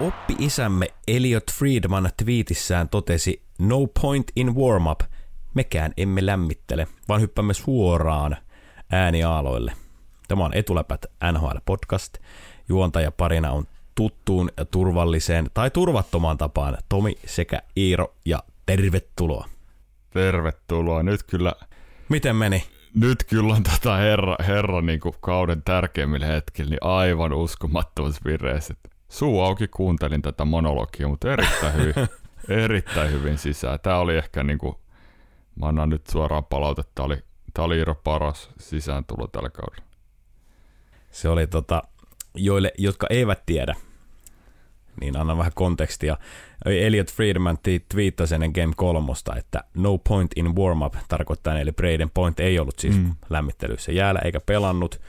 oppi-isämme Elliot Friedman twiitissään totesi No point in warm-up, mekään emme lämmittele, vaan hyppämme suoraan ääniaaloille. Tämä on Etuläpät NHL-podcast. Juontaja parina on tuttuun ja turvalliseen tai turvattomaan tapaan Tomi sekä Iiro ja tervetuloa. Tervetuloa. Nyt kyllä, Miten meni? nyt kyllä on tota herra, herra niin kuin kauden tärkeimmillä hetkillä niin aivan uskomattomassa vireessä. Suu auki kuuntelin tätä monologia, mutta erittäin hyvin, erittäin hyvin sisään. Tämä oli ehkä niin kuin, mä annan nyt suoraan palautetta, tämä oli, tämä oli Iiro paras sisääntulo tällä kaudella. Se oli tota, joille, jotka eivät tiedä, niin annan vähän kontekstia. Elliot Friedman twiittasi ennen Game kolmosta, että no point in warm up tarkoittaa, eli Braden Point ei ollut siis. Mm. lämmittelyssä jäällä eikä pelannut,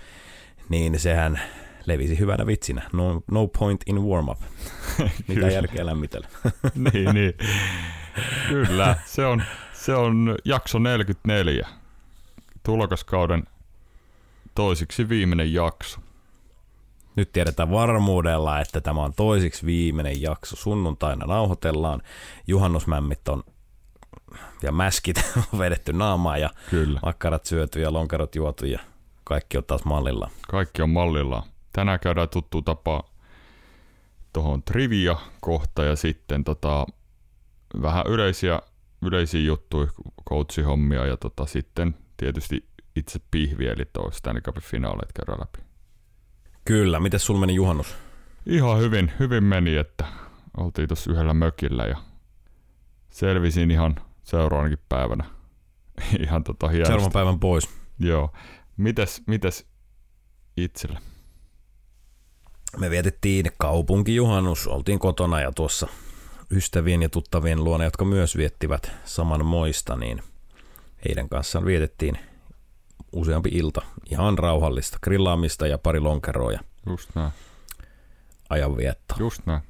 niin sehän levisi hyvänä vitsinä. No, no point in warm up. Mitä järkeä lämmitellä. niin, niin. Kyllä, se on, se on jakso 44. Tulokaskauden toisiksi viimeinen jakso. Nyt tiedetään varmuudella, että tämä on toisiksi viimeinen jakso. Sunnuntaina nauhoitellaan. Juhannusmämmit on ja mäskit on vedetty naamaan ja Kyllä. makkarat syöty ja lonkerot juotu ja kaikki on taas mallilla. Kaikki on mallillaan. Tänään käydään tuttu tapa tuohon trivia kohta ja sitten tota, vähän yleisiä, yleisiä juttuja, coachihommia ja tota, sitten tietysti itse pihvi, eli tuo Stanley Cupin finaalit käydään läpi. Kyllä, miten sul meni juhannus? Ihan hyvin, hyvin meni, että oltiin tuossa yhdellä mökillä ja selvisin ihan seuraavanakin päivänä. ihan tota hienosti. Seuraavan päivän pois. Joo. Mites, mites itselle? Me vietettiin kaupunkijuhannus, oltiin kotona ja tuossa ystävien ja tuttavien luona, jotka myös viettivät saman moista, niin heidän kanssaan vietettiin useampi ilta. Ihan rauhallista grillaamista ja pari lonkeroa ja Just näin. ajanviettoa. Just näin.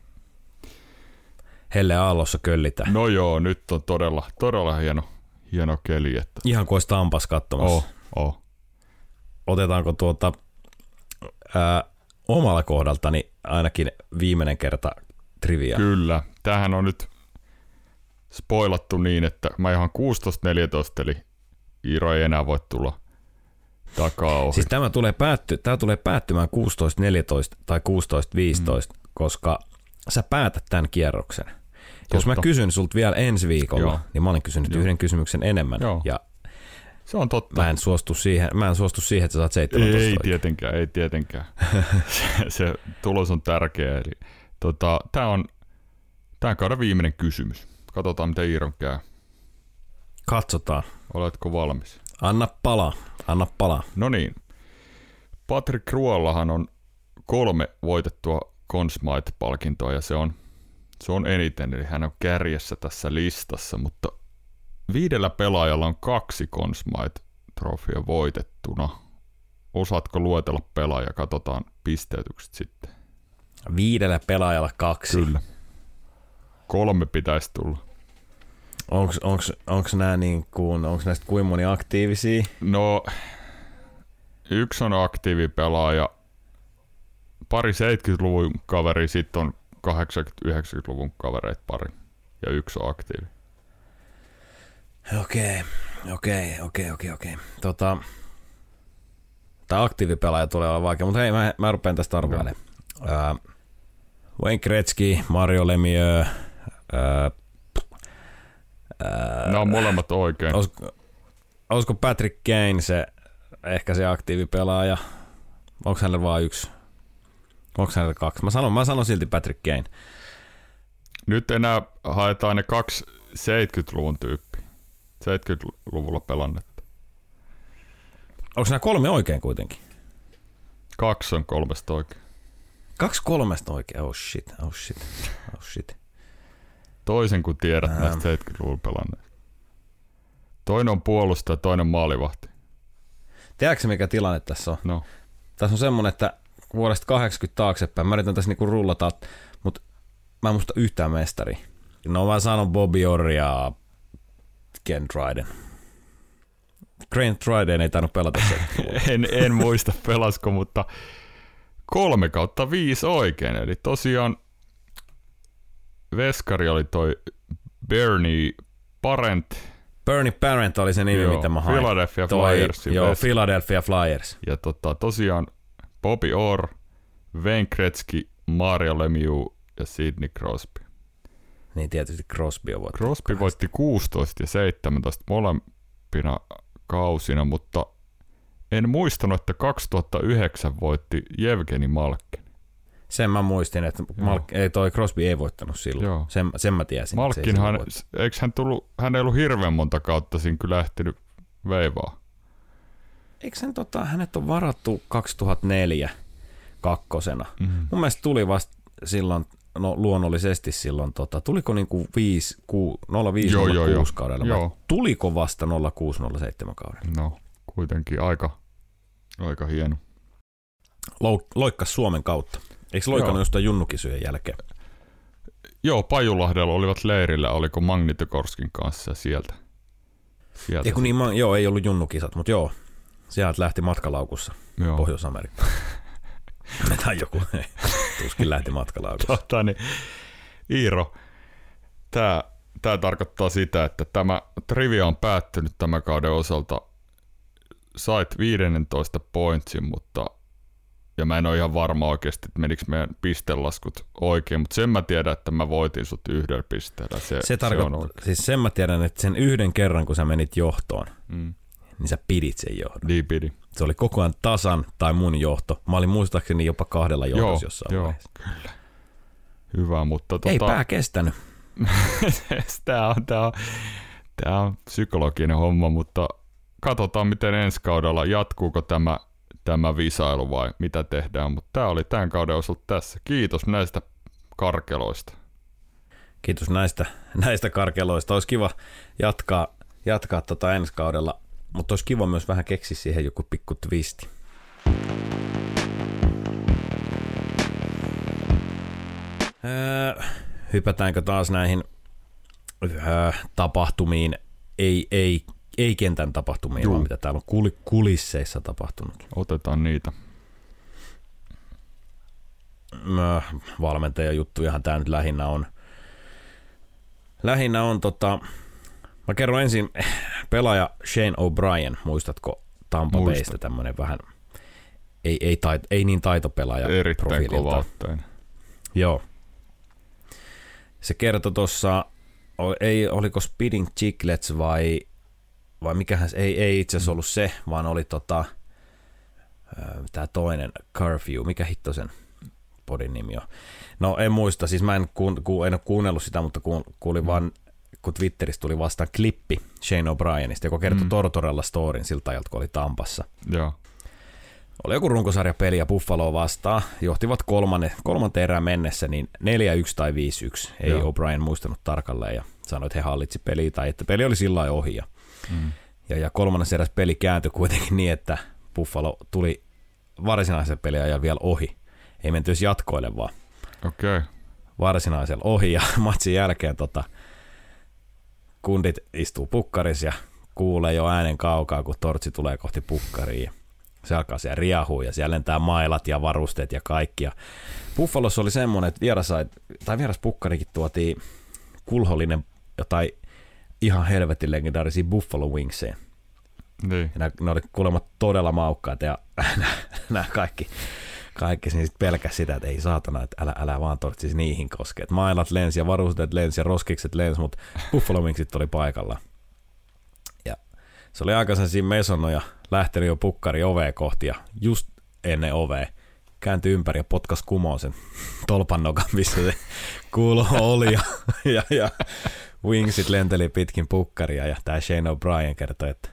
Helle Aallossa köllitään. No joo, nyt on todella, todella hieno, hieno keli. Että... Ihan kuin olisi Tampas katsomassa. Oh, oh. Otetaanko tuota ää, omalla kohdaltani ainakin viimeinen kerta trivia? Kyllä. Tämähän on nyt spoilattu niin, että mä ihan 16-14, eli Iiro ei enää voi tulla takaa ohi. Siis tämä tulee, päätty, tämä tulee päättymään 16-14 tai 16-15, mm. koska sä päätät tämän kierroksen. Totta. Jos mä kysyn sulta vielä ensi viikolla, Joo. Niin mä olin kysynyt Joo. yhden kysymyksen enemmän. Joo. Ja Se on totta. mä en, suostu siihen, mä en suostu siihen, että sä saat 17 Ei oikein. tietenkään, ei tietenkään. se, se tulos on tärkeä. Eli, tota, Tämä on tämän kauden viimeinen kysymys. Katsotaan, miten Iiron käy. Katsotaan. Oletko valmis? Anna palaa. Anna palaa. No niin. Patrick Ruollahan on kolme voitettua Conn Smythe-palkintoa ja se on, se on eniten, eli hän on kärjessä tässä listassa, mutta viidellä pelaajalla on kaksi Conn Smythe-trofia voitettuna. Osaatko luetella pelaajia? Katsotaan pisteytykset sitten. Viidellä pelaajalla kaksi. Kyllä. Kolme pitäisi tulla. Onks, onks, onks nää niin kuin, onks näistä kuinka moni aktiivisia? No, yksi on aktiivipelaaja, pari 70-luvun kaveri, sitten on 80-90-luvun kavereita pari, ja yksi on aktiivi. Okei, okei, okei, okei, okei. Tota, Tämä aktiivipelaaja tulee olla vaikea, mutta hei, mä, mä rupean tästä arvailemaan. Ää, Wayne Gretzky, Mario Lemieux, ää, ää, Nämä on molemmat oikein. olisiko, olisiko Patrick Kane se, ehkä se aktiivipelaaja? Onko hänellä vain yksi? Onko hänellä kaksi? Mä sanon, mä sanon silti Patrick Kane. Nyt enää haetaan ne kaksi 70-luvun tyyppi. 70-luvulla pelannetta. Onko nämä kolme oikein kuitenkin? Kaksi on kolmesta oikein. Kaksi kolmesta oikein. Oh shit, oh shit, oh shit. Toisen kun tiedät Ähm. näistä 70-luvulla pelanneista. Toinen on puolustaja, toinen maalivahti. Tiedätkö mikä tilanne tässä on? No, Tässä on semmonen, että vuodesta 80 taaksepäin, mä yritän tässä niinku rullata, mutta mä en muista yhtään mestari. No mä sanon Bobby Orr ja Ken Dryden. Grant Dryden ei tainnut pelata en, en muista pelasko, mutta kolme kautta viisi oikein. Eli tosiaan veskari oli toi Bernie Parent. Bernie Parent oli se nimi, Joo, mitä mä hain. Philadelphia Toi- Flyersin Joo. Philadelphia Flyers. Ja tota, tosiaan Bobby Orr, Wayne Gretzky, Mario Lemieux ja Sidney Crosby. Niin tietysti Crosby on voittanut. Crosby voitti 16 ja 17 molempina kausina, mutta en muistanut, että 2009 voitti Jevgeni Malkin. Sen mä muistin, että Malk, ei, toi Crosby ei voittanut silloin. Joo. Sen, sen mä tiesin. se ei eikö hän tullut, hän ei ollut hirveän monta kautta siinä kyllä lähtenyt veivaa. Eikö sen, tota, hänet on varattu 2004 kakkosena? Mm. Mun mielestä tuli vasta silloin, no luonnollisesti silloin, tota, tuliko niinku 5, 6, 05, Joo, 06 joo, kaudella? Joo. Vai Tuliko vasta 06, 07 kaudella? No, kuitenkin aika, aika hieno. Lou, loikkas Suomen kautta. Eikö se loikannut Joo. jostain junnukisyjen jälkeen? Joo, Pajulahdella olivat leirillä, oliko Magnitogorskin kanssa sieltä. sieltä Ei kun niin, mä, joo, ei ollut junnukisat, mutta joo. Sieltä lähti matkalaukussa joo. Pohjois-Amerikkaan. tai joku, tuskin lähti matkalaukussa. Tota, niin, Iiro, tämä, tämä tarkoittaa sitä, että tämä trivia on päättynyt tämän kauden osalta. Sait 15 pointsin, mutta ja mä en ole ihan varma oikeasti, että menikö meidän pistelaskut oikein, mutta sen mä tiedän, että mä voitin sut yhdellä pisteellä. Se, Se on tarkoittaa, oikein. siis sen mä tiedän, että sen yhden kerran, kun sä menit johtoon, Mm. Niin sä pidit sen johdon. Niin pidi. Se oli koko ajan tasan tai mun johto. Mä olin muistaakseni jopa kahdella Joo, johdossa jossain joo, vaiheessa. kyllä. Hyvä, mutta tota, Ei pää kestänyt. tämä on, tää on, tää on psykologinen homma, mutta katsotaan miten ensi kaudella, jatkuuko tämä, tämä visailu vai mitä tehdään, mutta tämä oli tämän kauden osalta tässä. Kiitos näistä karkeloista. Kiitos näistä, näistä karkeloista. Olisi kiva jatkaa, jatkaa tota ensi kaudella, mutta olisi kiva myös vähän keksiä siihen joku pikku twisti. Öö, hypätäänkö taas näihin öö, tapahtumiin, ei, ei, ei kentän tapahtumiin, Juu. vaan mitä täällä on kul- kulisseissa tapahtunut. Otetaan niitä. Öö, valmentajan juttujahan tämä nyt lähinnä on. Lähinnä on tota, mä kerron ensin pelaaja Shane O'Brien, muistatko Tampa. Baystä tämmönen vähän, ei, ei, tait, ei niin taitopelaaja Erittäin kova. Joo. Se kertoi tuossa, ei, oliko Speeding Chicklets vai, vai mikähän, ei, ei itse asiassa ollut se, vaan oli tota, tämä toinen Curfew, mikä hitto sen podin nimi on. No en muista, siis mä en, kuun, ku, en ole kuunnellut sitä, mutta kuun, kuulin vaan, kun Twitteristä tuli vastaan klippi Shane O'Brienista, joka kertoi Mm. Tortorella storin siltä ajalta, kun oli Tampassa. Joo. Oli joku runkosarjapeli ja Buffalo vastaan. Johtivat kolmanne, kolmanteen erään mennessä niin 4-1 tai 5-1. Ei Joo. O'Brien muistanut tarkalleen ja sanoi, että he hallitsi peliä tai että peli oli sillä lailla ohi. Ja, Mm. ja, ja kolmannessa erässä peli kääntyi kuitenkin niin, että Buffalo tuli varsinaisen peliajan vielä ohi. Ei menty edes jatkoille vaan Okei. Okay. varsinaisella ohi ja matsin jälkeen tota, kundit istuu pukkarissa ja kuulee jo äänen kaukaa, kun tortsi tulee kohti pukkariin. Se alkaa siellä riahua ja siellä lentää mailat ja varusteet ja kaikki. Ja Buffalossa oli semmoinen, että vieras, tai vieras pukkarikin tuotiin kulhollinen jotain ihan helvetin legendaarisia Buffalo Wingseja. Niin. Ja nämä, ne oli kuulemma todella maukkaat ja nämä kaikki, kaikki niin sit pelkäs sitä, että ei saatana, että älä, älä vaan tortsisi niihin koske. Et mailat lensi ja varusteet lensi ja roskikset lensi, mutta Buffalo Wingsit oli paikalla. Ja se oli aika siinä mesonnoja, lähtenyt jo pukkari oveen kohti ja just ennen ovea kääntyi ympäri ja potkas kumoon sen tolpan nokan, missä se kuulo oli. Ja, ja, ja Wingsit lenteli pitkin pukkaria ja tämä Shane O'Brien kertoi, että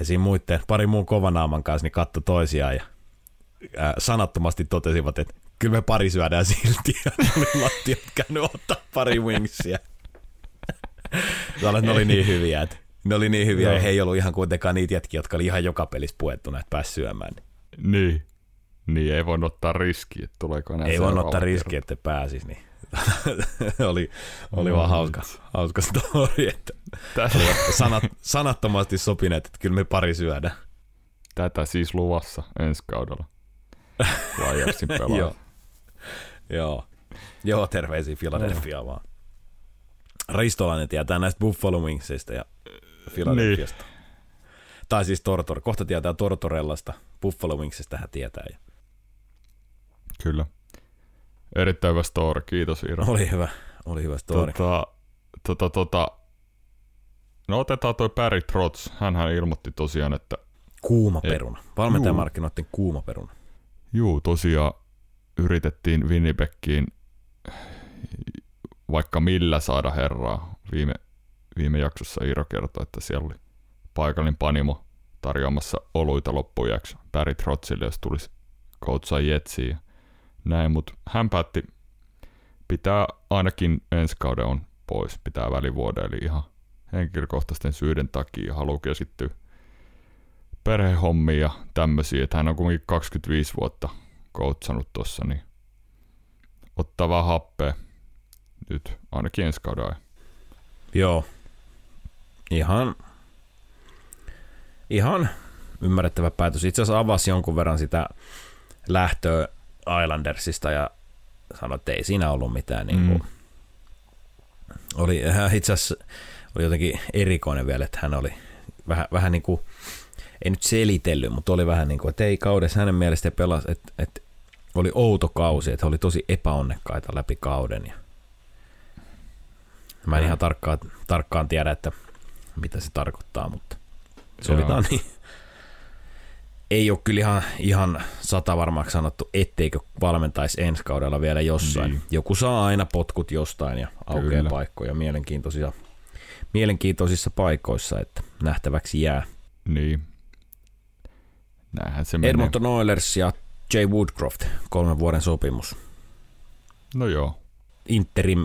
he siinä muiden, pari muun kovanaaman kanssa, niin katto toisiaan ja ää, sanattomasti totesivat, että kyllä me pari syödään silti. Ja oli lattiat käynyt ottaa pari wingsia. Sanoin, ne oli niin hyviä, että ne oli niin hyviä, Joo. ja he ei ollut ihan kuitenkaan niitä jätkiä, jotka oli ihan joka pelissä puettuna, että pääsi syömään. Niin. Niin, ei voi ottaa riskiä, että tuleeko enää Ei voi ottaa riskiä, että pääsis, niin oli, oli No, vaan hauska, hauska story, että sanat, sanattomasti sopineet, että kyllä me pari syödään. tätä siis luvassa ensi kaudella. Flyersin pelaa. Joo. Joo. Joo, terveisiä Philadelphia vaan. Ristolainen tietää näistä Buffalo Wingsista ja Philadelphiasta. Niin. Tai siis Tortor. Kohta tietää Tortorellasta. Buffalo Wingsista hän tietää. Kyllä. Erittäin hyvä story. Kiitos Iiro. Oli hyvä. Oli hyvä story. Tota, tota, tota, no otetaan toi Barry Trotz. Hänhän ilmoitti tosiaan, että... Kuuma peruna. Valmentajamarkkinoiden kuuma peruna. Juu, tosiaan yritettiin Winnipegkiin vaikka millä saada herraa. Viime, viime jaksossa Iiro kertoi, että siellä oli paikallinen panimo tarjoamassa oluita loppujaksi Barry Trotsille, jos tulisi koutsaa jetsiä näin, mutta hän päätti pitää ainakin ensi kauden on pois, pitää välivuoden, eli ihan henkilökohtaisten syiden takia haluaa keskittyä perhehommiin ja tämmöisiä, että hän on kuitenkin 25 vuotta koutsannut tuossa, niin ottaa vähän happea nyt ainakin ensi kauden Joo. Ihan, ihan ymmärrettävä päätös. Itse asiassa avasi jonkun verran sitä lähtöä Islandersista ja sanoi, että ei siinä ollut mitään. Niin kuin, mm. Oli itse asiassa oli jotenkin erikoinen vielä, että hän oli vähän, vähän niin kuin, ei nyt selitellyt, mutta oli vähän niin kuin, että ei kaudessa hänen mielestä pelas, että, että oli outo kausi, että he oli tosi epäonnekkaita läpi kauden. Ja mä en ihan tarkkaan, tarkkaan tiedä, että mitä se tarkoittaa, mutta sovitaan niin ei ole kyllä ihan, ihan sata varmaksi sanottu, etteikö valmentaisi ensi kaudella vielä jossain. Niin. Joku saa aina potkut jostain ja aukeaa kyllä. paikkoja mielenkiintoisia, mielenkiintoisissa paikoissa, että nähtäväksi jää. Niin. Näinhän se menee. Edmonton Oilers ja Jay Woodcroft, kolmen vuoden sopimus. No joo. Interim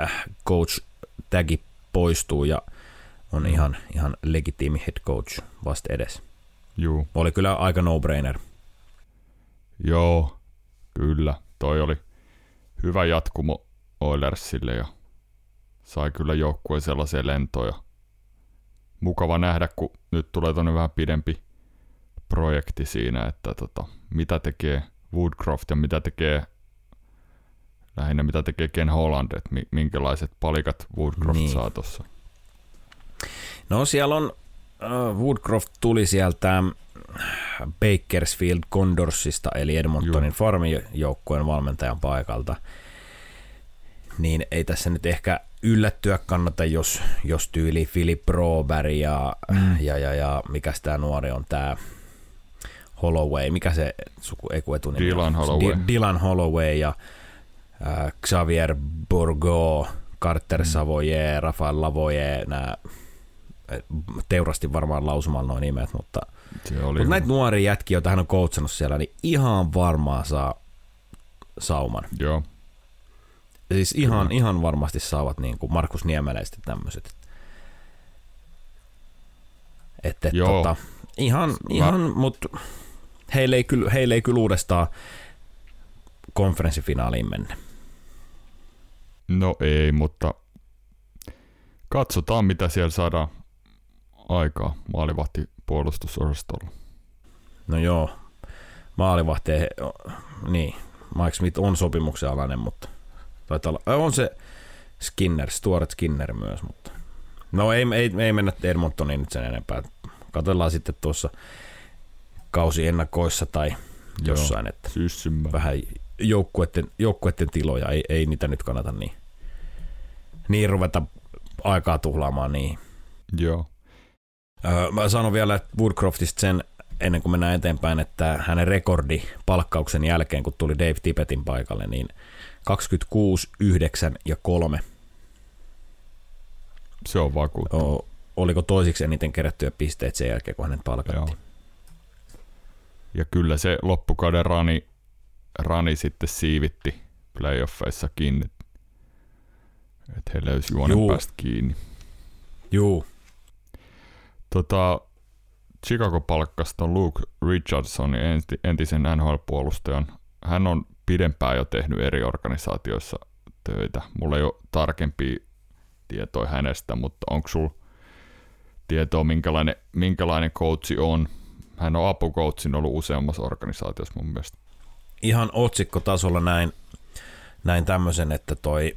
äh, coach tagi poistuu ja on mm. ihan, ihan legitiimi head coach vasta edes. Juu. Oli kyllä aika no-brainer. Joo, kyllä. Toi oli hyvä jatkumo Oilersille ja sai kyllä joukkueen sellaisia lentoja. Mukava nähdä, kun nyt tulee tuonne vähän pidempi projekti siinä, että tota, mitä tekee Woodcroft ja mitä tekee lähinnä mitä tekee Ken Holland, että minkälaiset palikat Woodcroft niin. saa tuossa. No siellä on uh, Woodcroft tuli sieltä Bakersfield Condorsista, eli Edmontonin farmijoukkueen valmentajan paikalta. Niin ei tässä nyt ehkä yllättyä kannata, jos, jos tyyli Philip Broberg ja, mm. ja, ja, ja mikä tämä nuori on, tämä Holloway, mikä se suku, ei etunimi Dylan Holloway. D- Dylan Holloway ja äh, Xavier Bourgo, Carter mm. Savoye, Rafael Lavoye, nämä teurasti varmaan lausumalla noin nimet, mutta, Se oli mutta näitä nuoria jätkiä, joita hän on coachannut siellä, niin ihan varmaan saa sauman. Joo. Siis ihan, ihan varmasti saavat niin kuin Markus Niemeläistä tämmöiset. Että et, tota, ihan, ihan mutta heille ei, kyllä, heille ei kyllä uudestaan konferenssifinaaliin mennä. No ei, mutta katsotaan mitä siellä saadaan aikaa maalivahti puolustusosastolla. No joo, maalivahti, niin, Mike Smith on sopimuksen alainen, mutta taitaa olla, on se Skinner, Stuart Skinner myös, mutta no ei, ei, ei mennä Edmontoniin nyt sen enempää. Katellaan sitten tuossa kausiennakoissa tai jossain, joo, että syssymä. vähän joukkueiden, joukkueiden tiloja, ei, ei niitä nyt kannata niin, niin ruveta aikaa tuhlaamaan niin. Joo. Mä sanon vielä Woodcroftista sen, ennen kuin mennään eteenpäin, että hänen rekordi palkkauksen jälkeen, kun tuli Dave Tippetin paikalle, niin 26, 9 ja 3. Se on vakuuttava. O, oliko toisiksi eniten kerättyjä pisteet sen jälkeen, kun hänet palkattiin? Joo. Ja kyllä se loppukauden rani, rani sitten siivitti playoffeissa kiinni. Että he löysi juonen päästä kiinni. Juu, Tota, Chicago palkkasi ton Luke Richardsonin entisen NHL-puolustajan. Hän on pidempään jo tehnyt eri organisaatioissa töitä. Mulla ei ole tarkempia tietoja hänestä, mutta onko sulla tietoa, minkälainen, minkälainen coachi on? Hän on apukoutsin ollut useammassa organisaatiossa mun mielestä. Ihan otsikkotasolla näin, näin tämmöisen, että toi,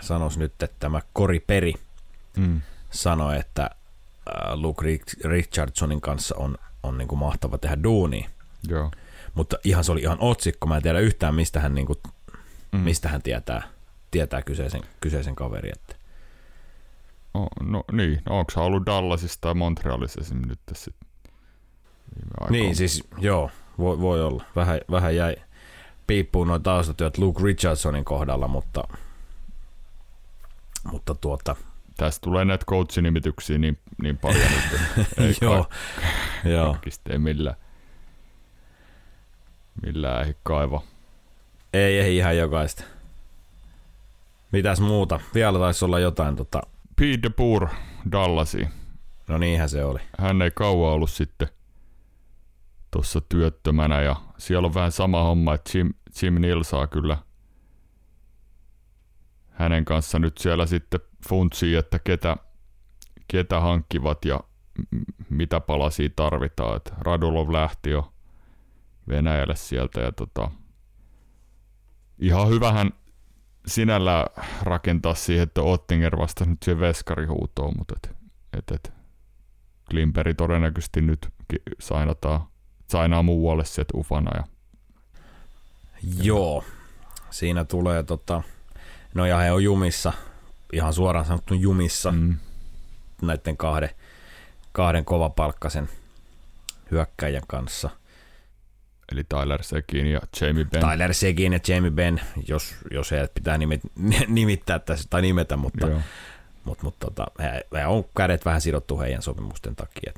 sanois nyt, että tämä Cory Peri Mm. sanoi, että äh, Luke Rich- Richardsonin kanssa on, on niin kuin mahtava tehdä duunia. Joo. Mutta ihan se oli ihan otsikko. Mä en tiedä yhtään, mistä hän, niin kuin, Mm. mistä hän tietää, tietää kyseisen, kyseisen kaveri. Että. Oh, no niin, no, onko ollut Dallasissa tai Montrealissa esim. nyt tässä viime aikoina? Niin, siis joo, voi, voi olla. Vähän, vähän jäi piippuun noin taustatyöt Luke Richardsonin kohdalla, mutta, mutta tuota, Tästä tulee näitä coach-nimityksiä niin, niin paljon nyt, että ei joo, joo. ei millään, millään ehdi kaiva. Ei, ei ihan jokaista. Mitäs muuta? Vielä taisi olla jotain, tota, Pete de Boer Dallasiin. no niinhän se oli. Hän ei kauan ollut sitten tuossa työttömänä ja siellä on vähän sama homma, että Jim, Jim Neal saa kyllä hänen kanssa nyt siellä sitten funtsii, että ketä, ketä hankkivat ja mitä palasia tarvitaan. Et Radulov lähti jo Venäjälle sieltä ja tota, ihan hyvähän sinällä rakentaa siihen, että Ottinger vastasi nyt siihen veskarihuutoon, mutta et, et, et, Klimperi todennäköisesti nyt sainataan, sainaa muualle sieltä ufana ja Joo. Siinä tulee tota, no ja he on jumissa, ihan suoraan sanottu jumissa mm, näiden kahden, kahden kovapalkkaisen hyökkäjän kanssa. Eli Tyler Sekin ja Jamie Benn. Tyler Seguin ja Jamie Benn, jos, jos heidät pitää nimet, nimittää tässä, tai nimetä, mutta, Joo. mutta, mutta tota, he, he, on kädet vähän sidottu heidän sopimusten takia.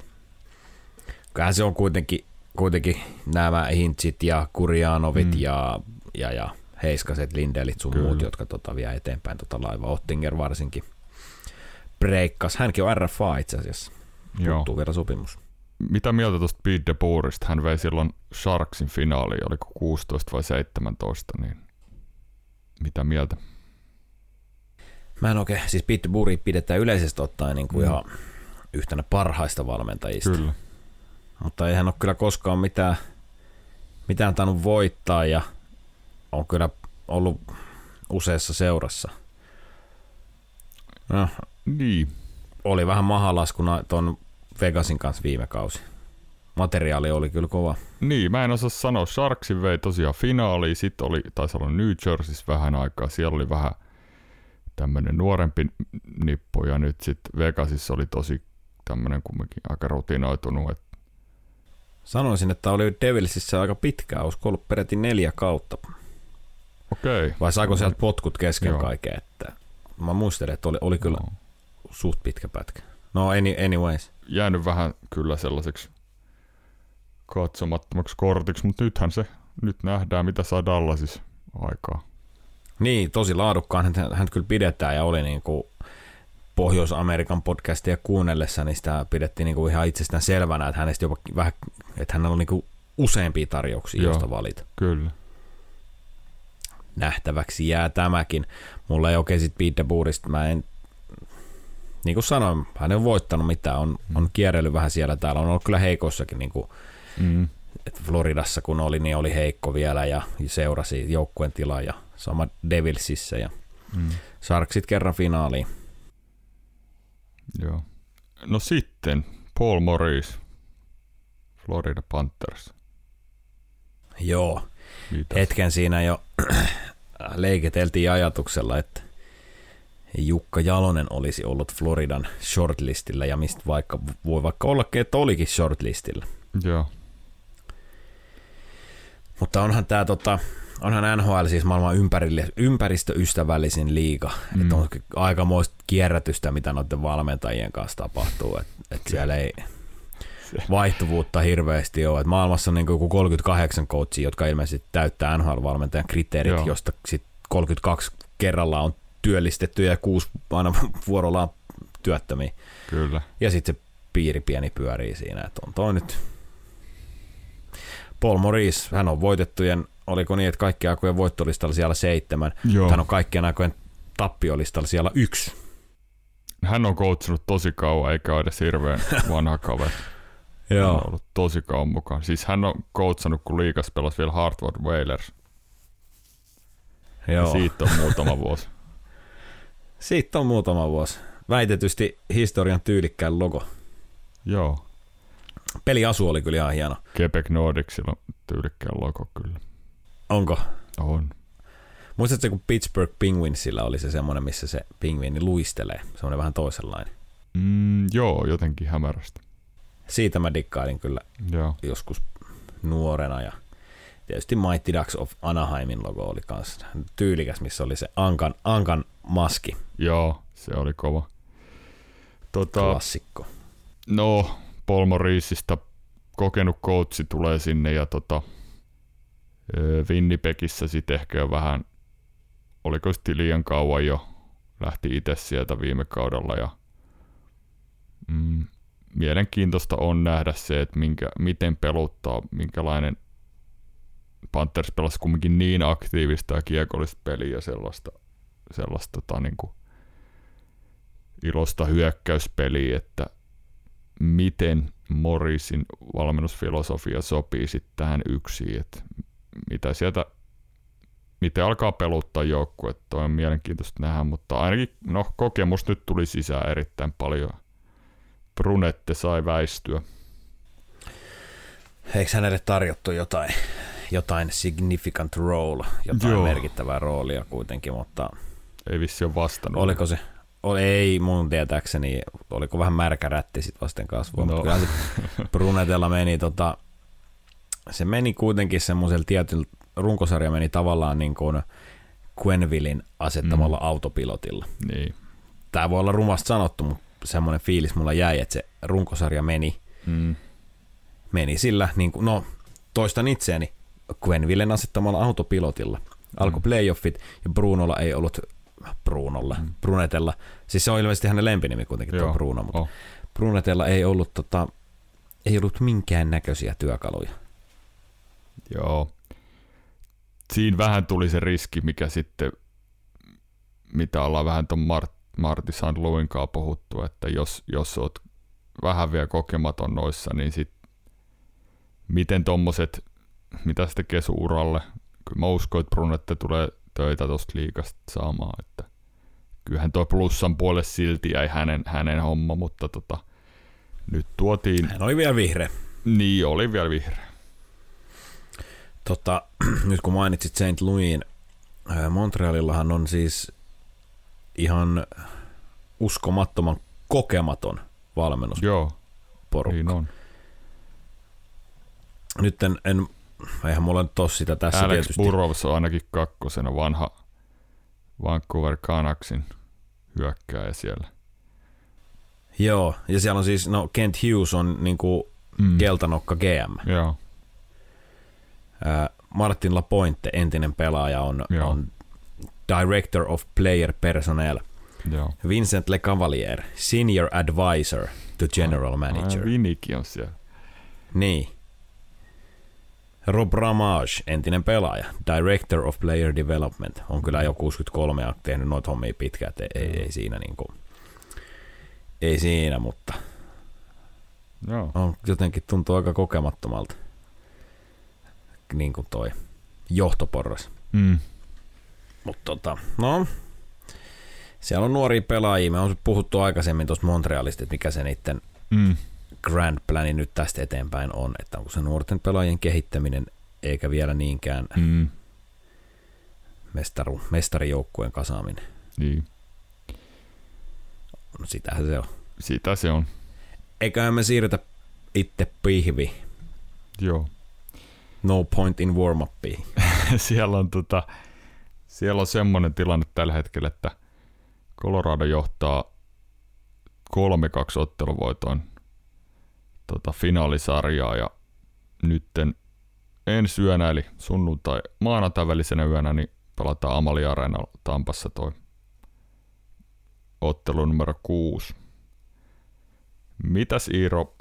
Kyllähän se on kuitenkin, kuitenkin nämä Hintsit ja Kurjaanovit Mm. ja, ja, ja Heiskaset, Lindelit sun Kyllä. muut, jotka tota, vie eteenpäin tota laiva. Ottinger varsinkin breikkas. Hänkin on RFA itse asiassa. Joo. Puuttuu vielä sopimus. Mitä mieltä tuosta Pete de Boerista? Hän vei silloin Sharksin finaaliin, oliko 16 vai 17, niin mitä mieltä? Mä en oikein, siis Pete Buri pidetään yleisesti ottaen niin kuin Mm. ihan yhtenä parhaista valmentajista. Kyllä. Mutta ei hän ole kyllä koskaan mitään, mitään tainnut voittaa ja on kyllä ollut useassa seurassa. No, Niin, oli vähän mahalaskuna ton Vegasin kanssa viime kausi. Materiaali oli kyllä kova. niin, mä en osaa sanoa. Sharksin vei tosiaan finaaliin, sitten oli, taisi olla New Jerseyssä vähän aikaa, siellä oli vähän tämmöinen nuorempi nippu ja nyt sitten Vegasissa oli tosi tämmöinen kumminkin aika rutinoitunut, että Sanoisin, että oli Devilsissä aika pitkään, olisiko ollut peräti neljä kautta. okei. Vai saiko sieltä potkut kesken Joo. kaiken? Että mä muistelen, että oli, oli kyllä No. suht pitkä pätkä. No any, anyways. Jäänyt vähän kyllä sellaiseksi katsomattomaksi kortiksi, mutta nythän se, nyt nähdään mitä saa Dallasissa aikaa. Niin, tosi laadukkaan hän, hän kyllä pidetään ja oli niin kuin Pohjois-Amerikan podcastia kuunnellessa, niin sitä pidettiin niin kuin ihan itsestään selvänä, että hänestä jopa vähän, että hänellä on niin kuin useampia tarjouksia, Joo. joista valita. Kyllä. Nähtäväksi jää tämäkin. Mulla ei oikein sit Pete mä en, niin kuin sanoin, hän ei ole voittanut mitään, on, on kierrellyt vähän siellä täällä, on ollut kyllä heikossakin, niin kuin, Mm. että Floridassa kun oli, niin oli heikko vielä ja seurasi joukkueen tilaa ja sama Devilsissä ja Mm. Sharksit kerran finaaliin. Joo. No sitten Paul Morris, Florida Panthers. Joo, Mitäs? hetken siinä jo leiketeltiin ajatuksella, että Jukka Jalonen olisi ollut Floridan shortlistillä ja mistä vaikka, voi vaikka ollakin, että olikin shortlistillä. Joo. Mutta onhan tämä tota, onhan NHL siis maailman ympärille, ympäristöystävällisin liiga. Mm. Että on aikamoista kierrätystä, mitä noiden valmentajien kanssa tapahtuu. Että et siellä ei vaihtuvuutta hirveästi ole. Et maailmassa on niin joku 38 coachia, jotka ilmeisesti täyttää NHL-valmentajan kriteerit, Joo. josta sitten 32 kerralla on työllistetty ja kuusi aina vuorollaan työttömiä. Kyllä. Ja sitten se piiri pieni pyörii siinä, että on toi nyt. Paul Maurice, hän on voitettujen, oliko niin, että kaikkien aikojen voittolistalla siellä seitsemän. Joo. Hän on kaikkien aikojen tappiolistalla siellä yksi. Hän on coachnut tosi kauan, eikä ole edes hirveän vanha kaveri. Hän on ollut tosi kauan mukaan. Siis hän on coachannut, kun liikas pelasi vielä Hartford Whalers. Joo. Siitä on muutama vuosi. Siitä on muutama vuosi. Väitetysti historian tyylikkään logo. Joo. Peliasu oli kyllä ihan hieno. Quebec Nordicilla on tyylikkään logo kyllä. Onko? On. Muistatko, kun Pittsburgh Penguinsilla oli se semmoinen, missä se pingviini luistelee? Semmoinen vähän toisenlainen. Mm, joo, jotenkin hämärästi. Siitä mä dikkailin kyllä Joo. joskus nuorena ja tietysti Mighty Ducks of Anaheimin logo oli kans tyylikäs, missä oli se Ankan, Ankan maski, Joo, se oli kova. Tota, klassikko. no, Paul Morrisista kokenut coachi tulee sinne ja tota, Winnipegissä sitten ehkä jo vähän, oliko sitten liian kauan jo, lähti itse sieltä viime kaudella ja mm, mielenkiintoista on nähdä se, että minkä, miten peluttaa, minkälainen Panthers pelasi kumminkin niin aktiivista ja kiekollista peliä ja sellaista, sellaista tota, niin kuin ilosta hyökkäyspeliä, että miten Morrisin valmennusfilosofia sopii sitten tähän yksin, että mitä sieltä miten alkaa peluttaa joukkuetta, on mielenkiintoista nähdä, mutta ainakin no, kokemus nyt tuli sisään erittäin paljon. Brunette sai väistyä. Eikö hänelle tarjottu jotain, jotain significant role, jotain Joo. merkittävää roolia kuitenkin, mutta Ei vissi ole vastannut. oliko se, oli, ei mun tietääkseni, oliko vähän märkä rätti sit vasten kasvua, no. Mutta se Brunetella meni tota, se meni kuitenkin semmoisella tietyllä, runkosarja meni tavallaan niin kuin Quenvillin asettamalla mm. autopilotilla. Niin. Tämä voi olla rumasta sanottu, mutta semmoinen fiilis mulla jäi, että se runkosarja meni, Mm. meni sillä, niin kuin, no toistan itseäni, Quenvillen asettamalla autopilotilla. Alkoi Mm. playoffit ja Brunolla ei ollut, Brunolla, Mm. Brunetella, siis se on ilmeisesti hänen lempinimi kuitenkin tuo Bruno, mutta Oh. Brunetella ei ollut, tota, ei ollut minkään näköisiä työkaluja. Joo. Siinä vähän tuli se riski, mikä sitten, mitä ollaan vähän tuon Mart, Martti kanssa puhuttu, että jos, jos oot vähän vielä kokematon noissa, niin sit miten tommoset, mitä se tekee sun uralle? Kyllä mä uskon, että Brunette tulee töitä tosta liikasta saamaan, että kyllähän toi plussan puolelle silti jäi hänen, hänen homma, mutta tota, nyt tuotiin, Hän oli vielä vihreä. niin oli vielä vihreä. Tota, nyt kun mainitsit St. Louisin, Montrealillahan on siis ihan uskomattoman kokematon valmennusporukka. Joo, niin on. Nyt en, en eihän mulla nyt ole sitä tässä Alex tietysti. Burrows on ainakin kakkosena vanha Vancouver Canucksin hyökkääjä siellä. Joo, ja siellä on siis, no Kent Hughes on niinku Mm. keltanokka GM. Joo, Ää, Martin Lapointe, entinen pelaaja, on, Joo. on Director of Player Personnel. joo. Vincent Le Cavalier, Senior Advisor to General Manager. Ai, Vinikin on siellä. Niin. Rob Ramage, entinen pelaaja, Director of Player Development, on kyllä jo 63 ja tehnyt noita hommia pitkään, että ei, ei, siinä niinku, ei siinä, mutta Joo. on, jotenkin tuntuu aika kokemattomalta, niin kuin toi johtoporras. Mm. Mutta tota, no, siellä on nuoria pelaajia, me on puhuttu aikaisemmin tuosta Montrealista, että mikä se niiden Mm. Grand plani nyt tästä eteenpäin on, että onko se nuorten pelaajien kehittäminen eikä vielä niinkään Mm. mestaru, mestarijoukkueen kasaaminen. Niin. No sitähän se on. Sitä se on. Eiköhän me siirrytä itse pihvi. Joo. No point in warm upiin. siellä on tota, siellä on semmoinen tilanne tällä hetkellä, että Colorado johtaa 3-2 otteluvoitoin tota, finaalisarjaa ja nytten ensi yönä eli sunnuntai maanantai välisenä yönä niin pelataan Amali Areenalla Tampassa toi ottelu numero 6. Mitäs Iiro,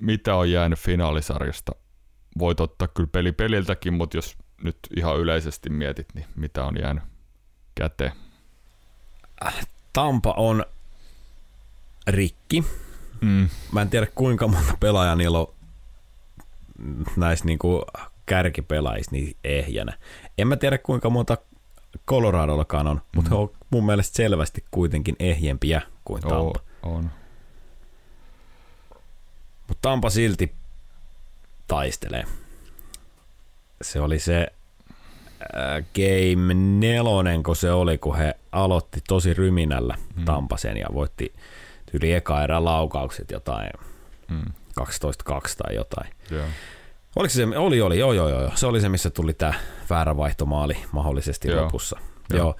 mitä on jäänyt finaalisarjasta? Voit ottaa kyllä peli peliltäkin, mutta jos nyt ihan yleisesti mietit, niin mitä on jäänyt käteen? Tampa on rikki. Mm. Mä en tiedä kuinka monta pelaajaa niillä on näissä niinku kärkipelaajissa niin ehjänä. En mä tiedä kuinka monta Coloradollakaan on, mutta he on mun mielestä selvästi kuitenkin ehjempiä kuin Tampa. Oo, on. Mutta Tampa silti taistelee. Se oli se äh, game nelonen, kun se oli, kun he aloitti tosi ryminällä Mm. Tampasen ja voitti yli eka erän laukaukset jotain Mm. 12-2 tai jotain. Joo. Oliko se, oli, oli, joo, joo, joo. Se oli se, missä tuli tämä väärä vaihtomaali mahdollisesti Joo. lopussa. Joo. Joo.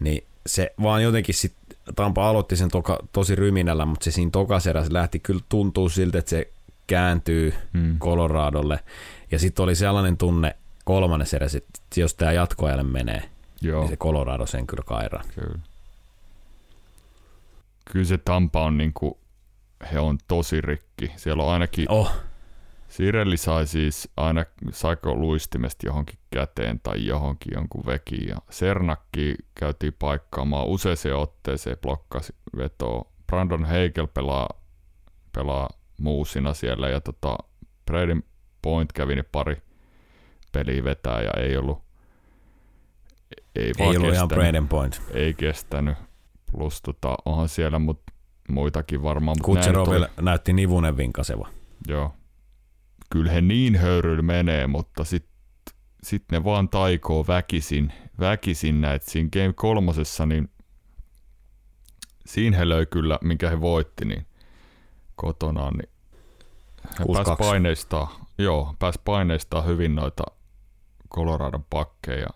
Niin se vaan jotenkin sit, Tampa aloitti sen toka, tosi ryminällä, mutta se siinä tokaserässä lähti kyllä tuntuu siltä, että se kääntyy Mm. Coloradolle. Ja sitten oli sellainen tunne kolmannes eräs, että jos tämä jatkoajalle menee, Joo, niin se Colorado sen kyllä kairaa. kyllä. Kyllä se Tampa on niinku, he on tosi rikki. Siellä on ainakin, Oh, Sirelli sai siis aina, saiko luistimesta johonkin käteen tai johonkin jonkun vekiin. Ja Sernakki käytiin paikkaamaan useaseen otteeseen, blokkasi vetoa. Brandon Heikel pelaa, pelaa muusina siellä ja tota, Braden Point kävi ne pari peliä vetää ja ei ollut ei, ei ollut ihan kestänyt Braden Point. ei kestänyt. Plus tota, onhan siellä mut, muitakin varmaan. mut Kutseroville oli- näytti nivunen vinkaseva. Joo. Kyllä he niin höyryllä menee, mutta sitten sit ne vaan taikoo väkisin, väkisin näitä. Siinä Game kolmosessa, niin siinä he löi kyllä, minkä he voitti, niin kotonaan, niin he 6-2. pääsi paineistaan, joo, pääsi paineistaan hyvin noita Coloradon pakkeja.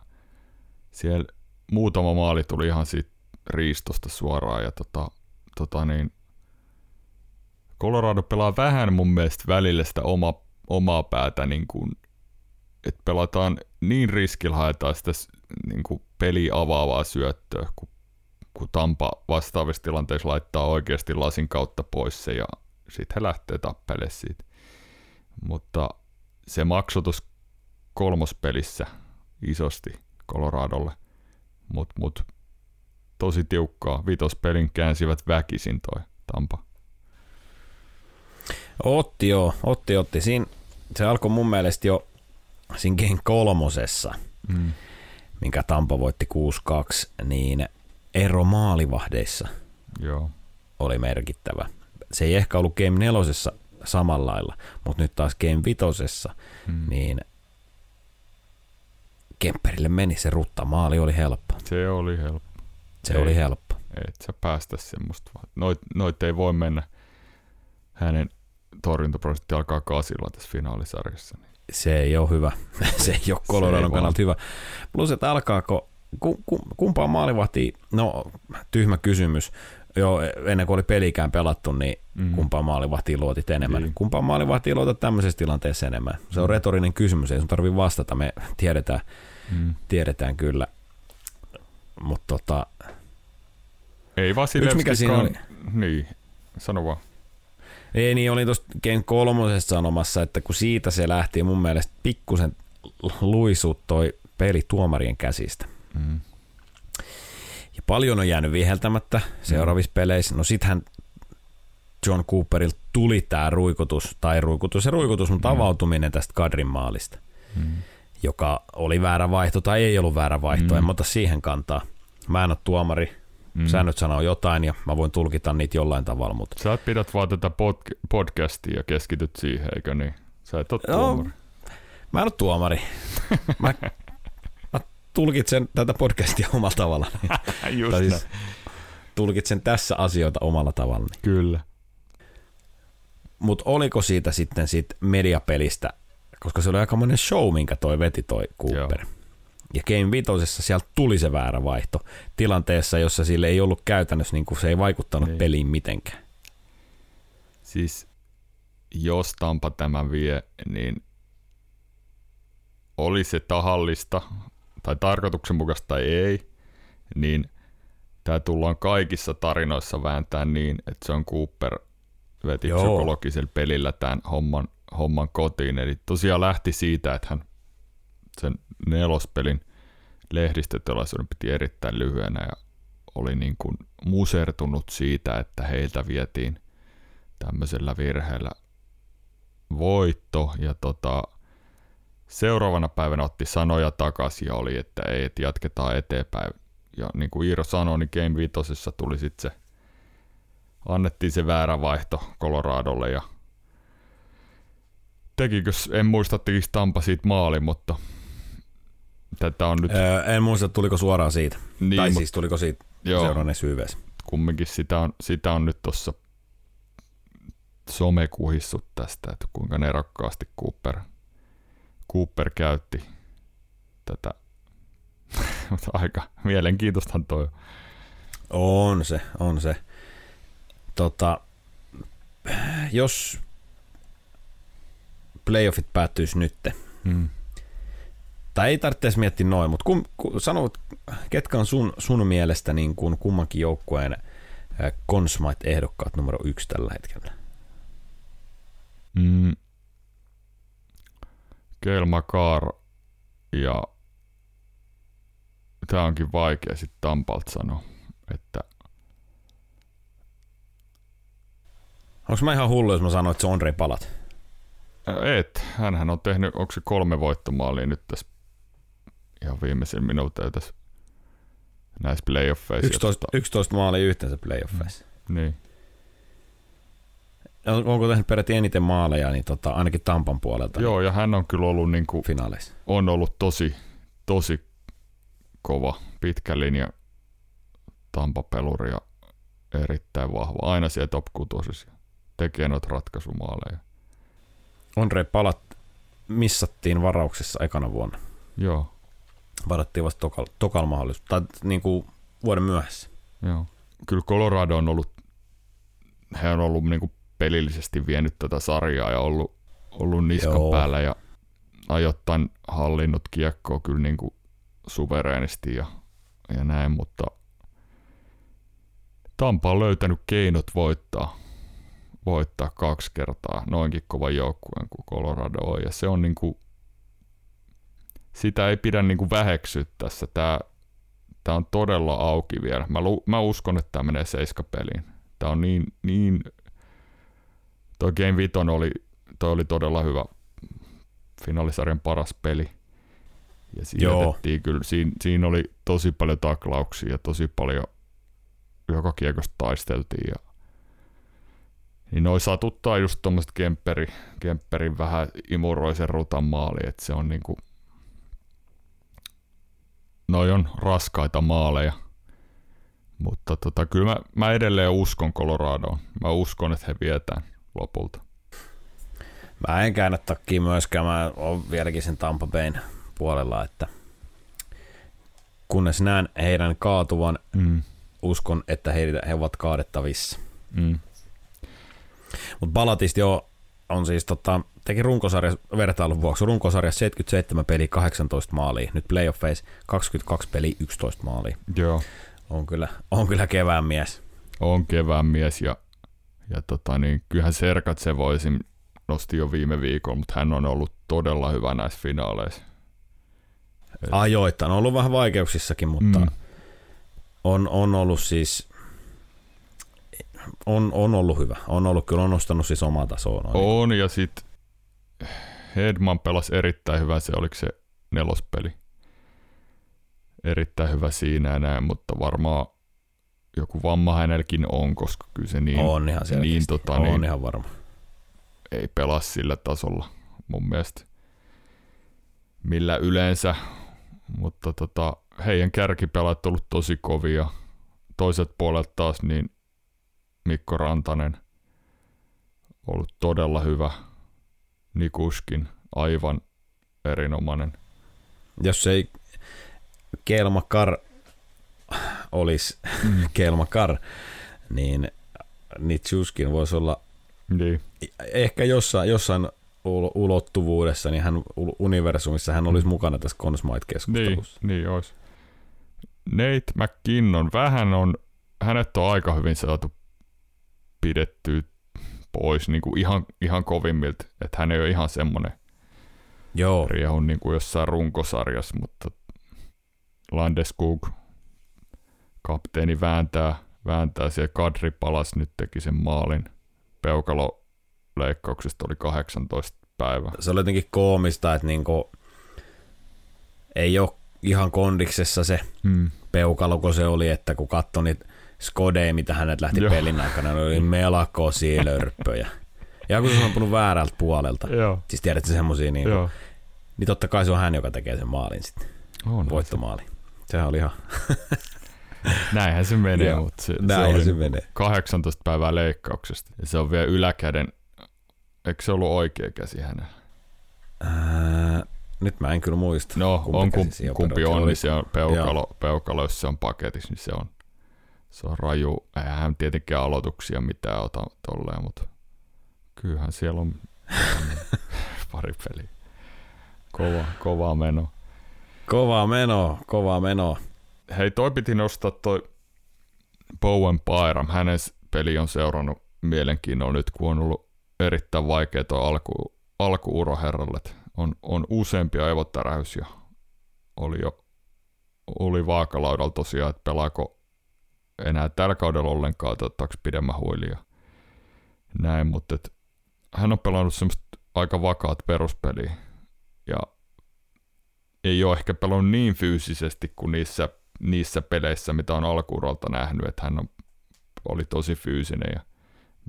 Siellä muutama maali tuli ihan siitä riistosta suoraan ja tota, tota niin, Colorado pelaa vähän mun mielestä välillä sitä oma, omaa päätä, niin kuin, että pelataan niin riskillä haetaan sitä niin kuin peli avaavaa syöttöä, kun, kun Tampa vastaavissa tilanteissa laittaa oikeasti lasin kautta pois se ja sitten he lähtee tappelemaan siitä. Mutta se maksotus kolmospelissä isosti Coloradolle, mutta mut, tosi tiukkaa. Vitospelin käänsivät väkisin toi Tampa. Otti joo, otti, otti. Siinä, se alkoi mun mielestä jo siinä game kolmosessa, Mm. minkä Tampa voitti 6-2, niin ero maalivahdeissa Joo. oli merkittävä. Se ei ehkä ollut game nelosessa samalla lailla, mutta nyt taas game vitosessa, Mm. niin Kemperille meni se rutta. Maali oli helppo. Se oli helppo. Se Ei. oli helppo. Et sä päästä semmoista vaan. Noit, noit ei voi mennä. Hänen torjuntaprosentti alkaa kasilla tässä finaalisarjassa. Niin. Se ei ole hyvä. se ei ole Coloradon kannalta hyvä. Plus, että alkaako, ku, ku, kumpaa maalivahtia, no tyhmä kysymys, jo ennen kuin oli pelikään pelattu, niin Mm. kumpaa maalivahtia luotit enemmän. Niin. Kumpaa maalivahtia luotat tämmöisessä tilanteessa enemmän? Se on Mm. retorinen kysymys, ei sun tarvi vastata, me tiedetään, Mm. tiedetään kyllä. Mutta tota, Ei Vasilevskikaan... mikä siinä oli? Niin, sano vaan. ei niin, oli tuosta Game kolmosesta sanomassa, että kun siitä se lähti, mun mielestä pikkusen luisut toi peli tuomarien käsistä. Mm. Ja paljon on jäänyt viheltämättä seuraavissa peleissä. No sittenhän John Cooperilta tuli tämä ruikutus, tai ruikutus ja ruikutus, mutta Mm. avautuminen tästä Kadrin maalista, Mm. Joka oli väärä vaihto tai ei ollut väärä vaihto. Mm. En mä ota siihen kantaa. Mä en ole tuomari. Mm. Säännöt sanoo jotain ja mä voin tulkita niitä jollain tavalla, mutta Sä pidät vaan tätä pod- podcastia ja keskityt siihen, eikö niin? Sä et ole No, tuomari. mä en ole tuomari. Mä, mä tulkitsen tätä podcastia omalla tavalla. Just näin. siis tulkitsen tässä asioita omalla tavalla. Kyllä. Mutta oliko siitä sitten sit mediapelistä, koska se oli aika monen show, minkä toi veti toi Cooper. Joo. Ja Game Vitosessa sieltä tuli se väärä vaihto tilanteessa, jossa sille ei ollut käytännössä, niin kuin se ei vaikuttanut Niin. peliin mitenkään. Siis jos Tampa tämän vie, niin oli se tahallista tai tarkoituksenmukaista tai ei, niin tämä tullaan kaikissa tarinoissa vääntää niin, että se on Cooper veti Joo. psykologisella pelillä tämän homman, homman kotiin. Eli tosiaan lähti siitä, että hän sen nelospelin lehdistötilaisuuden piti erittäin lyhyenä ja oli niin kuin musertunut siitä, että heiltä vietiin tämmöisellä virheellä voitto ja tota, seuraavana päivänä otti sanoja takaisin ja oli, että ei, että jatketaan eteenpäin. Ja niin kuin Iiro sanoi, niin Game 5 tuli sitten se, annettiin se väärä vaihto Coloradolle ja tekikö, en muista tekikö Tampa siitä maali, mutta tätä on nyt... Öö, en muista, tuliko suoraan siitä. Niin, tai mut- siis tuliko siitä Joo. seuraavana syveessä. kumminkin sitä on, sitä on nyt tuossa some kuhissut tästä, että kuinka nerokkaasti Cooper, Cooper käytti tätä. Mutta aika mielenkiintoistahan toi on. On se, on se. Tota, jos playoffit päättyisi nytte, Mm. tai ei tarvitse miettiä noin, mutta kum, kum, sanot, ketkä on sun, sun mielestä niin kuin kummankin joukkueen äh, Consmite-ehdokkaat numero yksi tällä hetkellä? Mm. Kelma Kaar ja tämä onkin vaikea sitten Tampalta sanoa, että Onko mä ihan hullu, jos mä sanoin, että se on Palat? Et, hänhän on tehnyt, onko se kolme voittomaalia nyt tässä ihan viimeisen minuutin tässä näissä playoffeissa. 11, 11 maalia yhteensä playoffeissa. Niin. On- Onko tehnyt peräti eniten maaleja, niin tota, ainakin Tampan puolelta Joo, ja hän on kyllä ollut, niin kuin, niin finaaleissa. on ollut tosi, tosi kova, pitkä linja tampapeluri ja erittäin vahva. Aina siellä top kutosissa. Tekee noita ratkaisumaaleja. Andre Palat missattiin varauksessa ekana vuonna. Joo, Varattiin vasta tokal, tokal mahdollisuus, tai niin kuin vuoden myöhässä. joo. Kyllä Colorado on ollut, he on ollut niin kuin pelillisesti vienyt tätä sarjaa ja ollut, ollut niskan Joo. päällä ja ajoittain hallinnut kiekkoa kyllä niin kuin suvereenisti ja, ja näin, mutta Tampa on löytänyt keinot voittaa, voittaa kaksi kertaa noinkin kovan joukkueen kuin Colorado on ja se on niin kuin, sitä ei pidä niin kuin väheksyä tässä. Tämä, tämä on todella auki vielä. Mä, lu, mä uskon, että tämä menee seiskapeliin. Tämä on niin, niin toi Game 5 oli, toi oli todella hyvä finaalisarjan paras peli. Ja siinä, kyllä, siinä, siinä, oli tosi paljon taklauksia ja tosi paljon joka kiekosta taisteltiin. Ja, niin noi satuttaa just tommoset Kempperi, Kempperin vähän imuroisen rutan maali, että se on niinku noi on raskaita maaleja. Mutta tota, kyllä mä, mä edelleen uskon Coloradoon. Mä uskon, että he vietään lopulta. Mä en käännä takkiin myöskään, mä oon vieläkin sen Tampa Bayn puolella, että kunnes näen heidän kaatuvan, Mm. uskon, että he, he ovat kaadettavissa. Mm. Mutta Balatista jo on siis, tota, teki runkosarja vertailun vuoksi, runkosarja 77 peli 18 maalia, nyt playoffeissa 22 peli 11 maalia. Joo, On kyllä, on kyllä kevään mies. on kevään mies ja, ja tota, niin, kyllähän Serkat se voisin nosti jo viime viikolla, mutta hän on ollut todella hyvä näissä finaaleissa. Ajoittain on ollut vähän vaikeuksissakin, mutta mm. on, on ollut siis on, on ollut hyvä. On ollut kyllä, on nostanut siis omaa tasoa. Noin. On ja sit Hedman pelasi erittäin hyvä, se oliko se nelospeli. Erittäin hyvä siinä ja näin, mutta varmaan joku vamma hänelläkin on, koska kyllä se niin, on ihan selkeästi. niin, tota, on niin ihan varma. ei pelaa sillä tasolla mun mielestä. Millä yleensä, mutta tota, heidän kärkipelaat on ollut tosi kovia. Toiset puolet taas niin Mikko Rantanen ollut todella hyvä. Nikuskin aivan erinomainen. Jos ei Kelma Kar olisi Mm. Kelma Kar, niin Nitschuskin voisi olla Niin. ehkä jossain, jossain ul- ulottuvuudessa, niin hän universumissa hän olisi mukana tässä Niin, Consmite-keskustelussa. niin olisi. Nate McKinnon, vähän on, hänet on aika hyvin saatu pidettyä pois niin kuin ihan, ihan kovimmilta, että hän ei ole ihan semmoinen Joo, riehun niin kuin jossain runkosarjassa, mutta Landeskog kapteeni vääntää, vääntää siellä Kadri palas nyt teki sen maalin. Peukalo leikkauksesta oli 18 päivä. se oli jotenkin koomista, että niinku, ei ole ihan kondiksessa se Mm. peukalo, kun se oli, että kun katsoi niitä skodeja, mitä hänet lähti Joo. pelin aikana, ne oli melkoisia lörppöjä. Ja kun se on ampunut väärältä puolelta, Joo. siis tiedätte semmosia, niin, Joo. niin totta kai se on hän, joka tekee sen maalin sitten, On. voittomaali. Sehän oli ihan, Näinhän se menee, Joo. mutta se, se, näin oli se menee. 18 päivää leikkauksesta. Ja se on vielä yläkäden, eikö se ollut oikea käsi hänellä? Ää, nyt mä en kyllä muista. No, kumpi on kumpi, kumpi on, niin se on peukalo, peukalo, jos se on paketissa, niin se on, se on raju. Eihän hän tietenkään aloituksia mitään ota tolleen, mutta kyllähän siellä on pari peliä. Kova, kova meno. Kovaa menoa, kovaa menoa. Hei, toi piti nostaa toi Bowen Byram. Hänen peli on seurannut mielenkiinnolla nyt, kun on ollut erittäin vaikea toi alku, alkuuro herralle. On, on useampia aivotärähys ja oli jo oli vaakalaudalla tosiaan, että pelaako enää tällä kaudella ollenkaan, että ottaako pidemmän huilia. Näin, mutta et, hän on pelannut semmoista aika vakaat peruspeliä ja ei ole ehkä pelannut niin fyysisesti kuin niissä, niissä peleissä, mitä on alkuuralta nähnyt, että hän on, oli tosi fyysinen ja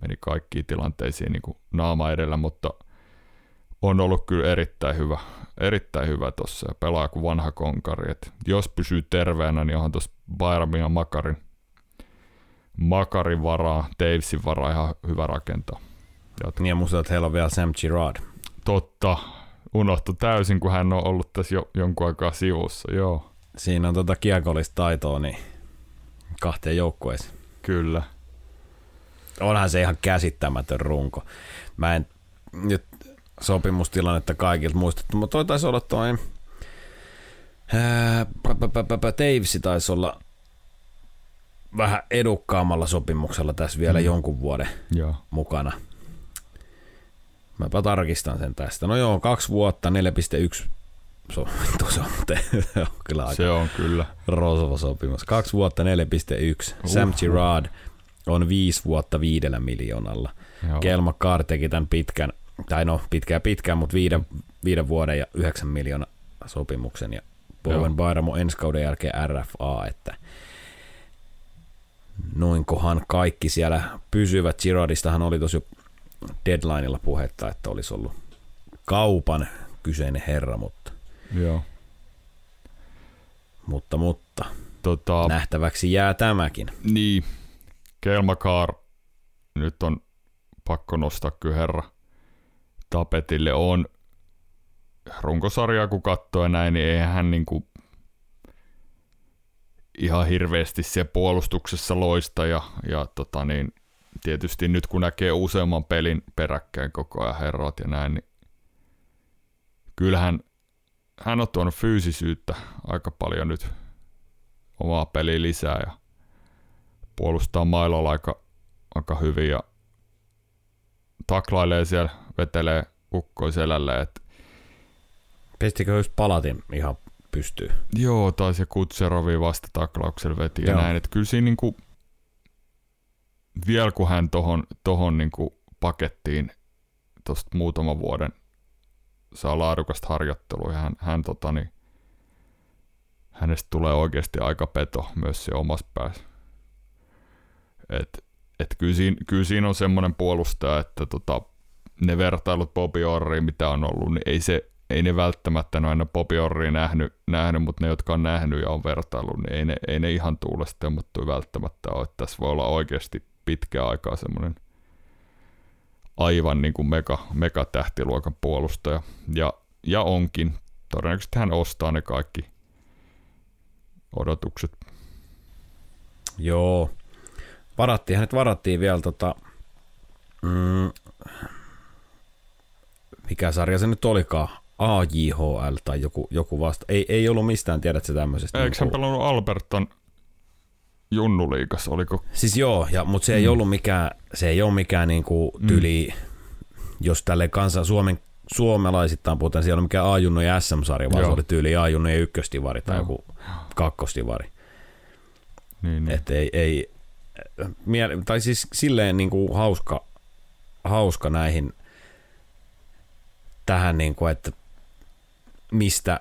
meni kaikkiin tilanteisiin niin naama edellä, mutta on ollut kyllä erittäin hyvä, erittäin hyvä tossa ja pelaa kuin vanha konkari. Et jos pysyy terveenä, niin onhan tuossa Bayramin ja Makarin, Makarin varaa, Davesin varaa ihan hyvä rakentaa. Niin ja muistat, että heillä on vielä Sam Girard. Totta, unohtu täysin, kun hän on ollut tässä jo, jonkun aikaa sivussa, joo. Siinä on tota kiekollista taitoa niin kahteen joukkueeseen. Kyllä. Onhan se ihan käsittämätön runko. Mä en nyt sopimustilannetta kaikilta muistettu, mutta toi taisi olla toi ää, pä- pä- pä- pä- pä- Davesi taisi olla vähän edukkaammalla sopimuksella tässä vielä Mm. jonkun vuoden Joo. mukana. Mäpä tarkistan sen tästä. No joo, kaksi vuotta, 4,1 se on, vittu, se on, muuten- se on kyllä aika Se on kyllä. rosvo sopimus. Kaksi vuotta 4,1. Sam Uhuh. Girard on viisi vuotta viidellä miljoonalla. Joo. Kelma Carr teki tämän pitkän, tai no pitkään pitkään, mutta viiden, viiden vuoden ja yhdeksän miljoonaa sopimuksen. Ja Bowen Byram on ensi kauden jälkeen RFA, että noinkohan kaikki siellä pysyvät. Girardistahan oli tosi deadlineilla puhetta, että olisi ollut kaupan kyseinen herra, mutta, Joo. mutta, mutta Tota, nähtäväksi jää tämäkin. niin, Kelmakaar, nyt on pakko nostaa kyllä herra tapetille. On runkosarjaa kun katsoo ja näin, niin eihän hän niinku ihan hirveästi siellä puolustuksessa loista ja, ja tota niin, tietysti nyt kun näkee useamman pelin peräkkäin koko ajan herrat ja näin, niin kyllähän hän on tuonut fyysisyyttä aika paljon nyt omaa peliä lisää ja puolustaa mailolla aika, aika hyvin ja taklailee siellä, vetelee ukkoi selälle. Et, Pistikö just palatin ihan pystyy? joo, taisi Kutserovi vasta taklauksella veti ja Joo. näin. Et kyllä siinä niinku, vielä kun hän tohon, tohon niinku pakettiin tuosta muutaman vuoden saa laadukasta harjoittelua ja hän, hän tota niin, hänestä tulee oikeasti aika peto myös se omassa päässä. Et, et kyllä, siinä, kyllä siinä on semmoinen puolustaja, että tota, ne vertailut Bobby Orriin, mitä on ollut, niin ei, se, ei ne välttämättä ne aina Bobby Orriin nähnyt, nähnyt, mutta ne, jotka on nähnyt ja on vertaillut, niin ei ne, ei ne ihan tuulesta temmattu välttämättä ole. Että tässä voi olla oikeasti pitkää aikaa semmoinen aivan niin kuin mega, megatähtiluokan puolustaja. Ja, ja onkin. Todennäköisesti hän ostaa ne kaikki odotukset. Joo. Varattiin, hänet varattiin vielä tota, mm, mikä sarja se nyt olikaan, AJHL tai joku, joku vasta. Ei, ei ollut mistään, tiedätkö tämmöisestä. Eikö hän niinku- pelannut Albertan junnuliigas, oliko? Siis joo, ja, mutta se ei Mm. ollut mikään, se ei ole mikään niinku Mm. tyli, jos tälle kansan Suomen suomalaisittain puhutaan, siellä ei ole mikään A-junnu ja SM-sarja, vaan Joo. se oli tyyli A-junnu ja ykköstivari tai Joo. joku kakkostivari. Niin, niin. Et ei, ei mie- tai siis silleen niin kuin hauska, hauska näihin tähän, niin kuin, että mistä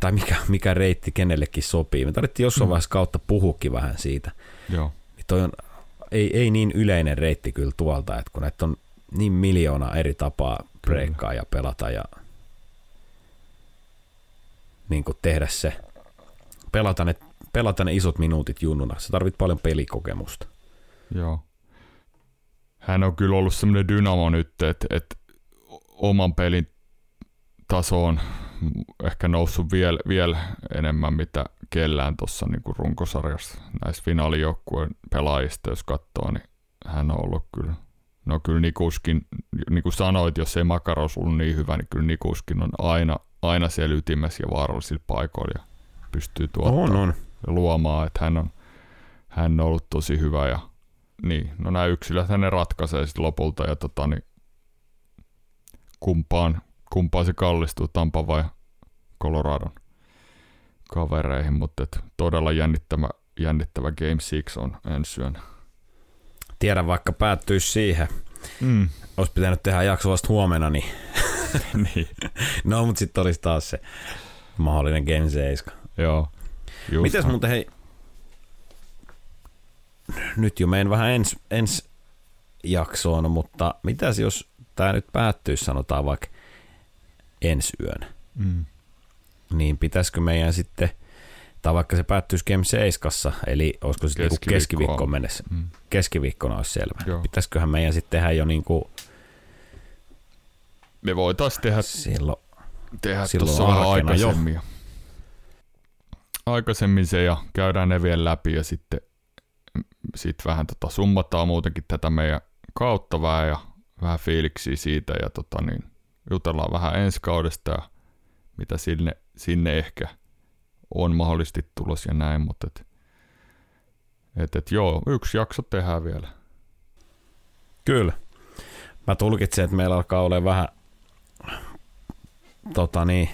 tai mikä, mikä reitti kenellekin sopii. Me tarvittiin jossain mm. vaiheessa kautta puhukin vähän siitä. Joo. Niin toi on, ei, ei niin yleinen reitti kyllä tuolta, että kun näitä on niin miljoona eri tapaa breikkaa ja pelata ja niin kuin tehdä se, pelata ne, pelata ne isot minuutit junnuna. Sä tarvit paljon pelikokemusta. Joo. Hän on kyllä ollut semmoinen dynamo nyt, että, että oman pelin taso on ehkä noussut vielä, vielä enemmän, mitä kellään tuossa niin runkosarjassa näistä finaalijoukkueen pelaajista, jos katsoo, niin hän on ollut kyllä No kyllä Nikuskin, niin kuin sanoit, jos ei Makaros ollut niin hyvä, niin kyllä Nikuskin on aina, aina siellä ytimessä ja vaarallisilla paikoilla ja pystyy tuottamaan on, on. ja luomaan, että hän on, hän on ollut tosi hyvä ja niin, no nämä yksilöt ne ratkaisee sitten lopulta ja tota, niin kumpaan, kumpaan se kallistuu, Tampa vai Coloradon kavereihin, mutta et todella jännittävä, jännittävä Game 6 on ensi yönä. Tiedän, vaikka päättyisi siihen. Mm. Olisi pitänyt tehdä jakso vasta huomenna, niin... niin. no, mutta sitten olisi taas se mahdollinen Game 7. Joo. Just Mites muuten hei, nyt jo menen vähän ens, ens jaksoon, mutta mitäs jos tämä nyt päättyisi, sanotaan vaikka ensi yön, mm. niin pitäisikö meidän sitten, tai vaikka se päättyisi Game 7, eli olisiko se niinku Keskiviikko. mennessä, mm. keskiviikkona olisi selvä. Joo. Pitäisiköhän meidän sitten tehdä jo niin kuin me voitaisiin tehdä, silloin, tehdä silloin tuossa aikaisemmin. Jo. Aikaisemmin se ja käydään ne vielä läpi ja sitten sit vähän tota summataan muutenkin tätä meidän kautta vähän ja vähän fiiliksiä siitä ja tota niin, jutellaan vähän ensi kaudesta ja mitä sinne, sinne ehkä on mahdollisesti tulos ja näin, mutta et, et, et joo, yksi jakso tehdään vielä. Kyllä. Mä tulkitsen, että meillä alkaa olla vähän tota niin,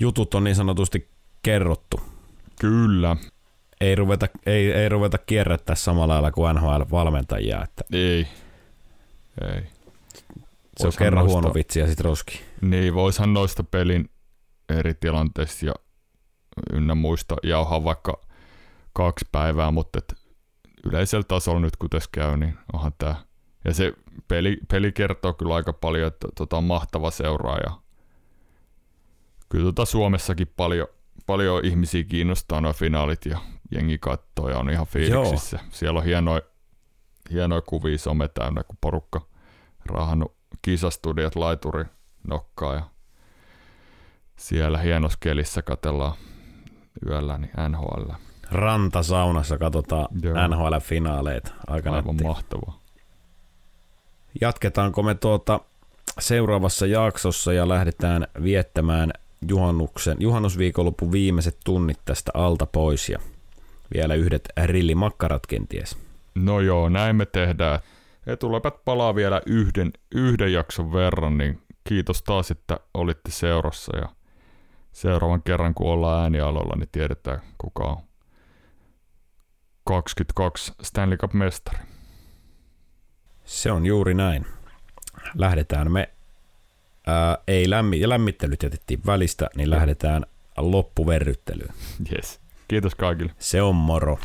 jutut on niin sanotusti kerrottu. Kyllä. Ei ruveta, ei, ei ruveta kierrättää samalla lailla kuin NHL-valmentajia. Että ei. Ei. Se on kerran noista, huono vitsi ja sitten roski. Niin, voishan noista pelin eri tilanteista ja ynnä muista jauhaa vaikka kaksi päivää, mutta et yleisellä tasolla nyt kun tässä käy, niin onhan tämä. Ja se peli, peli kertoo kyllä aika paljon, että tota on mahtava seuraaja. Kyllä tota Suomessakin paljon, paljon ihmisiä kiinnostaa nuo finaalit ja jengi katsoo ja on ihan fiiliksissä. Joo. Siellä on hienoja, hienoja kuvia some täynnä, kun porukka rahannut kisastudiot laituri nokkaa ja siellä hienossa kelissä katellaan yöllä niin NHL. Rantasaunassa katsotaan NHL-finaaleita. Aika Aivan nätti. mahtavaa. Jatketaanko me tuota seuraavassa jaksossa ja lähdetään viettämään juhannuksen, juhannusviikonlopun viimeiset tunnit tästä alta pois ja vielä yhdet rillimakkarat kenties. No joo, näin me tehdään. Etulepät palaa vielä yhden, yhden jakson verran, niin kiitos taas, että olitte seurassa ja seuraavan kerran kun ollaan äänialoilla, niin tiedetään kuka on 22 Stanley Cup-mestari. Se on juuri näin. Lähdetään me, ää, ei lämmi, ja lämmittelyt jätettiin välistä, niin lähdetään loppuverryttelyyn. Yes. Kiitos kaikille. Se on moro.